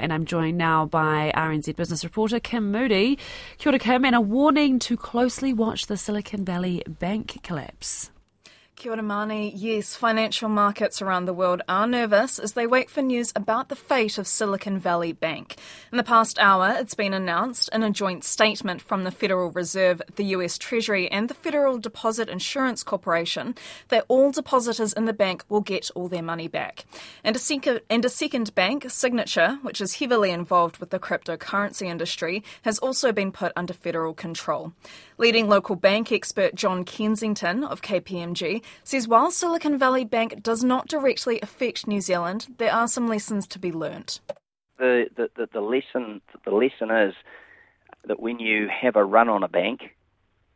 and I'm joined now by RNZ business reporter Kim Moody. Kia ora, Kim, and a warning to closely watch the Silicon Valley Bank collapse. Kia ora. Yes, financial markets around the world are nervous as they wait for news about the fate of Silicon Valley Bank. In the past hour, it's been announced in a joint statement from the Federal Reserve, the US Treasury, and the Federal Deposit Insurance Corporation that all depositors in the bank will get all their money back. And a, second, and a second bank, Signature, which is heavily involved with the cryptocurrency industry, has also been put under federal control. Leading local bank expert John Kensington of KPMG says while Silicon Valley Bank does not directly affect New Zealand, there are some lessons to be learnt. The, the, the, the lesson the lesson is that when you have a run on a bank,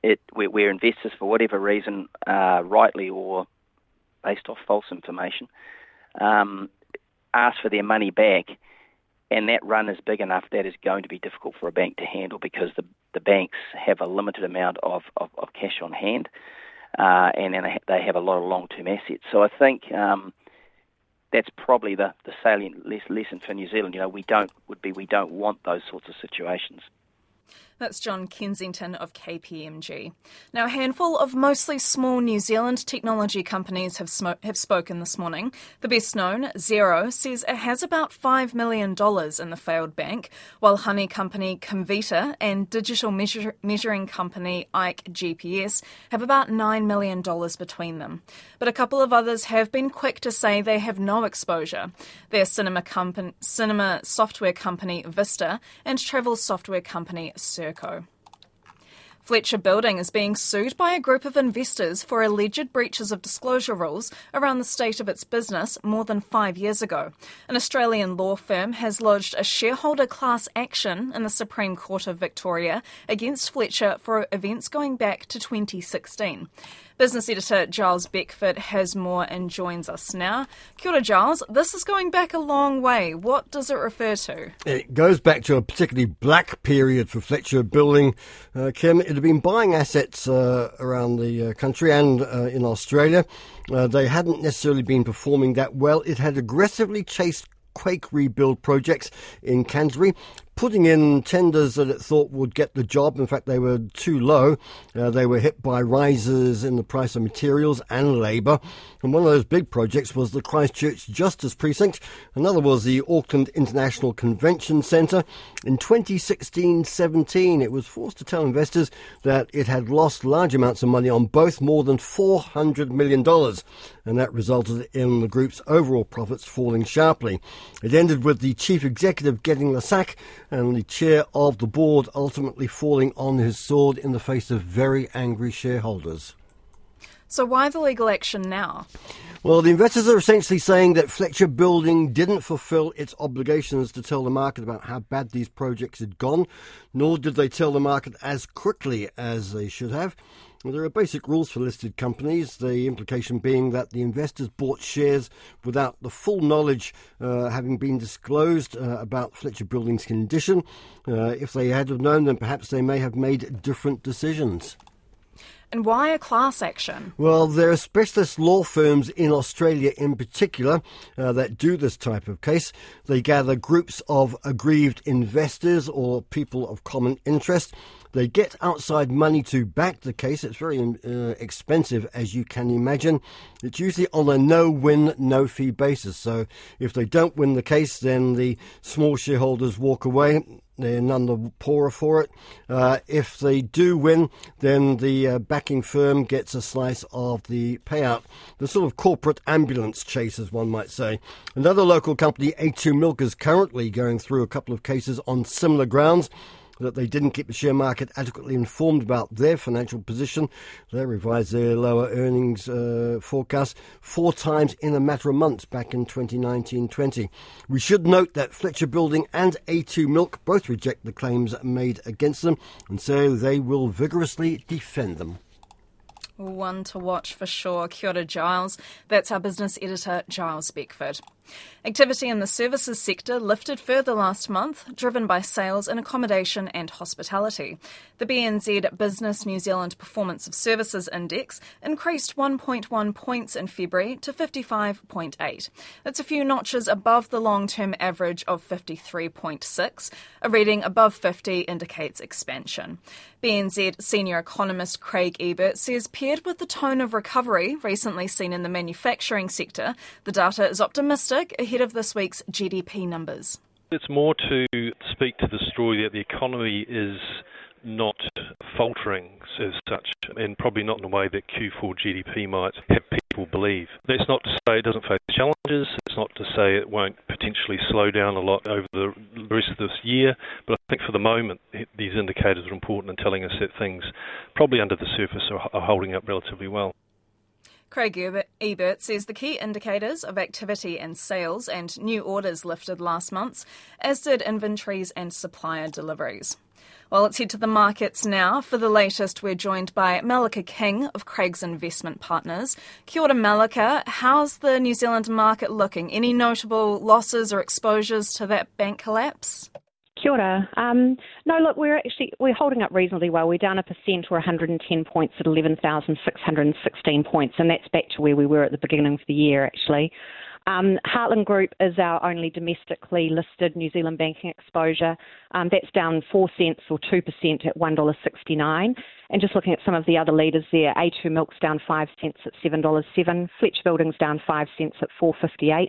it where, where investors for whatever reason, uh, rightly or based off false information, um, ask for their money back, and that run is big enough, that is going to be difficult for a bank to handle because the the banks have a limited amount of, of, of cash on hand uh, and, and they have a lot of long-term assets. So I think um, that's probably the, the salient lesson for New Zealand. You know, we don't would be we don't want those sorts of situations. That's John Kensington of KPMG. Now, a handful of mostly small New Zealand technology companies have, sm- have spoken this morning. The best known, Xero, says it has about $5 million in the failed bank, while honey company Comvita and digital measure- measuring company Ike GPS have about $9 million between them. But a couple of others have been quick to say they have no exposure. Their cinema, compa- cinema software company Vista and travel software company Fletcher Building is being sued by a group of investors for alleged breaches of disclosure rules around the state of its business more than five years ago. An Australian law firm has lodged a shareholder class action in the Supreme Court of Victoria against Fletcher for events going back to 2016. Business editor Giles Beckford has more and joins us now. Kia ora, Giles. This is going back a long way. What does it refer to? It goes back to a particularly black period for Fletcher Building. Uh, Kim, it had been buying assets uh, around the uh, country and uh, in Australia. Uh, they hadn't necessarily been performing that well. It had aggressively chased quake rebuild projects in Canterbury putting in tenders that it thought would get the job. In fact, they were too low. Uh, they were hit by rises in the price of materials and labour. And one of those big projects was the Christchurch Justice Precinct. Another was the Auckland International Convention Centre. In 2016-17, it was forced to tell investors that it had lost large amounts of money on both, more than $400 million. And that resulted in the group's overall profits falling sharply. It ended with the chief executive getting the sack and the chair of the board ultimately falling on his sword in the face of very angry shareholders. So, why the legal action now? Well, the investors are essentially saying that Fletcher Building didn't fulfill its obligations to tell the market about how bad these projects had gone, nor did they tell the market as quickly as they should have. There are basic rules for listed companies, the implication being that the investors bought shares without the full knowledge uh, having been disclosed uh, about Fletcher Building's condition. Uh, if they had have known, then perhaps they may have made different decisions. And why a class action? Well, there are specialist law firms in Australia in particular uh, that do this type of case. They gather groups of aggrieved investors or people of common interest. They get outside money to back the case. It's very uh, expensive, as you can imagine. It's usually on a no win, no fee basis. So if they don't win the case, then the small shareholders walk away they're none the poorer for it. Uh, if they do win, then the uh, backing firm gets a slice of the payout. The sort of corporate ambulance chase, as one might say. Another local company, A2 Milk, is currently going through a couple of cases on similar grounds that they didn't keep the share market adequately informed about their financial position. They revised their lower earnings uh, forecast four times in a matter of months back in 2019-20. We should note that Fletcher Building and A2 Milk both reject the claims made against them, and so they will vigorously defend them. One to watch for sure. Kia ora, Giles. That's our business editor, Giles Beckford. Activity in the services sector lifted further last month, driven by sales in accommodation and hospitality. The BNZ Business New Zealand Performance of Services Index increased 1.1 points in February to 55.8. That's a few notches above the long term average of 53.6. A reading above 50 indicates expansion. BNZ senior economist Craig Ebert says, paired with the tone of recovery recently seen in the manufacturing sector, the data is optimistic ahead of this week's GDP numbers. It's more to speak to the story that the economy is not faltering as such, and probably not in a way that Q4 GDP might have people believe. That's not to say it doesn't face challenges, it's not to say it won't potentially slow down a lot over the rest of this year, but I think for the moment these indicators are important in telling us that things probably under the surface are holding up relatively well. Craig Ebert says the key indicators of activity and sales and new orders lifted last month, as did inventories and supplier deliveries. Well, let's head to the markets now. For the latest, we're joined by Malika King of Craigs Investment Partners. Kia ora, Malika. How's the New Zealand market looking? Any notable losses or exposures to that bank collapse? Kia ora. Um, no, look, we're actually we're holding up reasonably well. We're down a percent or 110 points at 11,616 points, and that's back to where we were at the beginning of the year, actually. Um, Heartland Group is our only domestically listed New Zealand banking exposure. Um, that's down 4 cents or 2% at $1.69. And just looking at some of the other leaders there, A2 Milk's down 5 cents at $7.07. Fletch Building's down 5 cents at 4.58.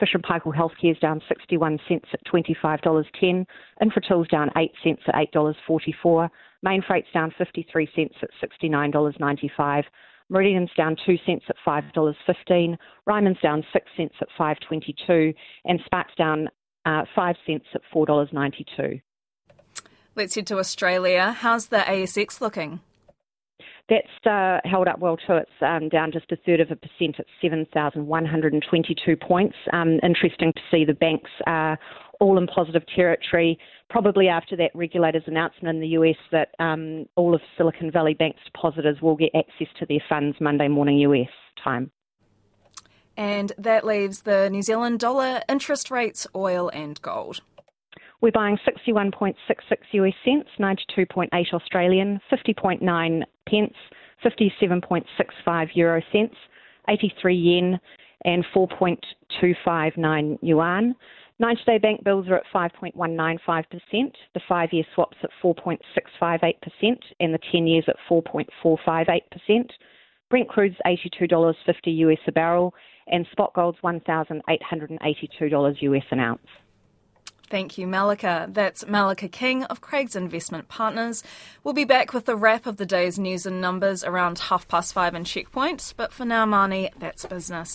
Fisher & Paykel Healthcare's down 61 cents at $25.10. Infratil's down 8 cents at $8.44. Mainfreight's down 53 cents at $69.95. Meridian's down 2 cents at $5.15. Ryman's down 6 cents at 5.22. And Spark's down uh, 5 cents at $4.92. Let's head to Australia. How's the ASX looking? That's uh, held up well too. It's um, down just a third of a percent at 7,122 points. Um, interesting to see the banks uh, all in positive territory, probably after that regulator's announcement in the US that um, all of Silicon Valley Bank's depositors will get access to their funds Monday morning US time. And that leaves the New Zealand dollar, interest rates, oil, and gold. We're buying 61.66 US cents, 92.8 Australian, 50.9 pence, 57.65 euro cents, 83 yen, and 4.259 yuan. 90 day bank bills are at 5.195%, the five year swaps at 4.658%, and the 10 years at 4.458%. Brent crude's $82.50 US a barrel, and spot gold's $1,882 US an ounce. Thank you, Malika. That's Malika King of Craigs Investment Partners. We'll be back with the wrap of the day's news and numbers around half past five in Checkpoint. But for now, Marnie, that's business.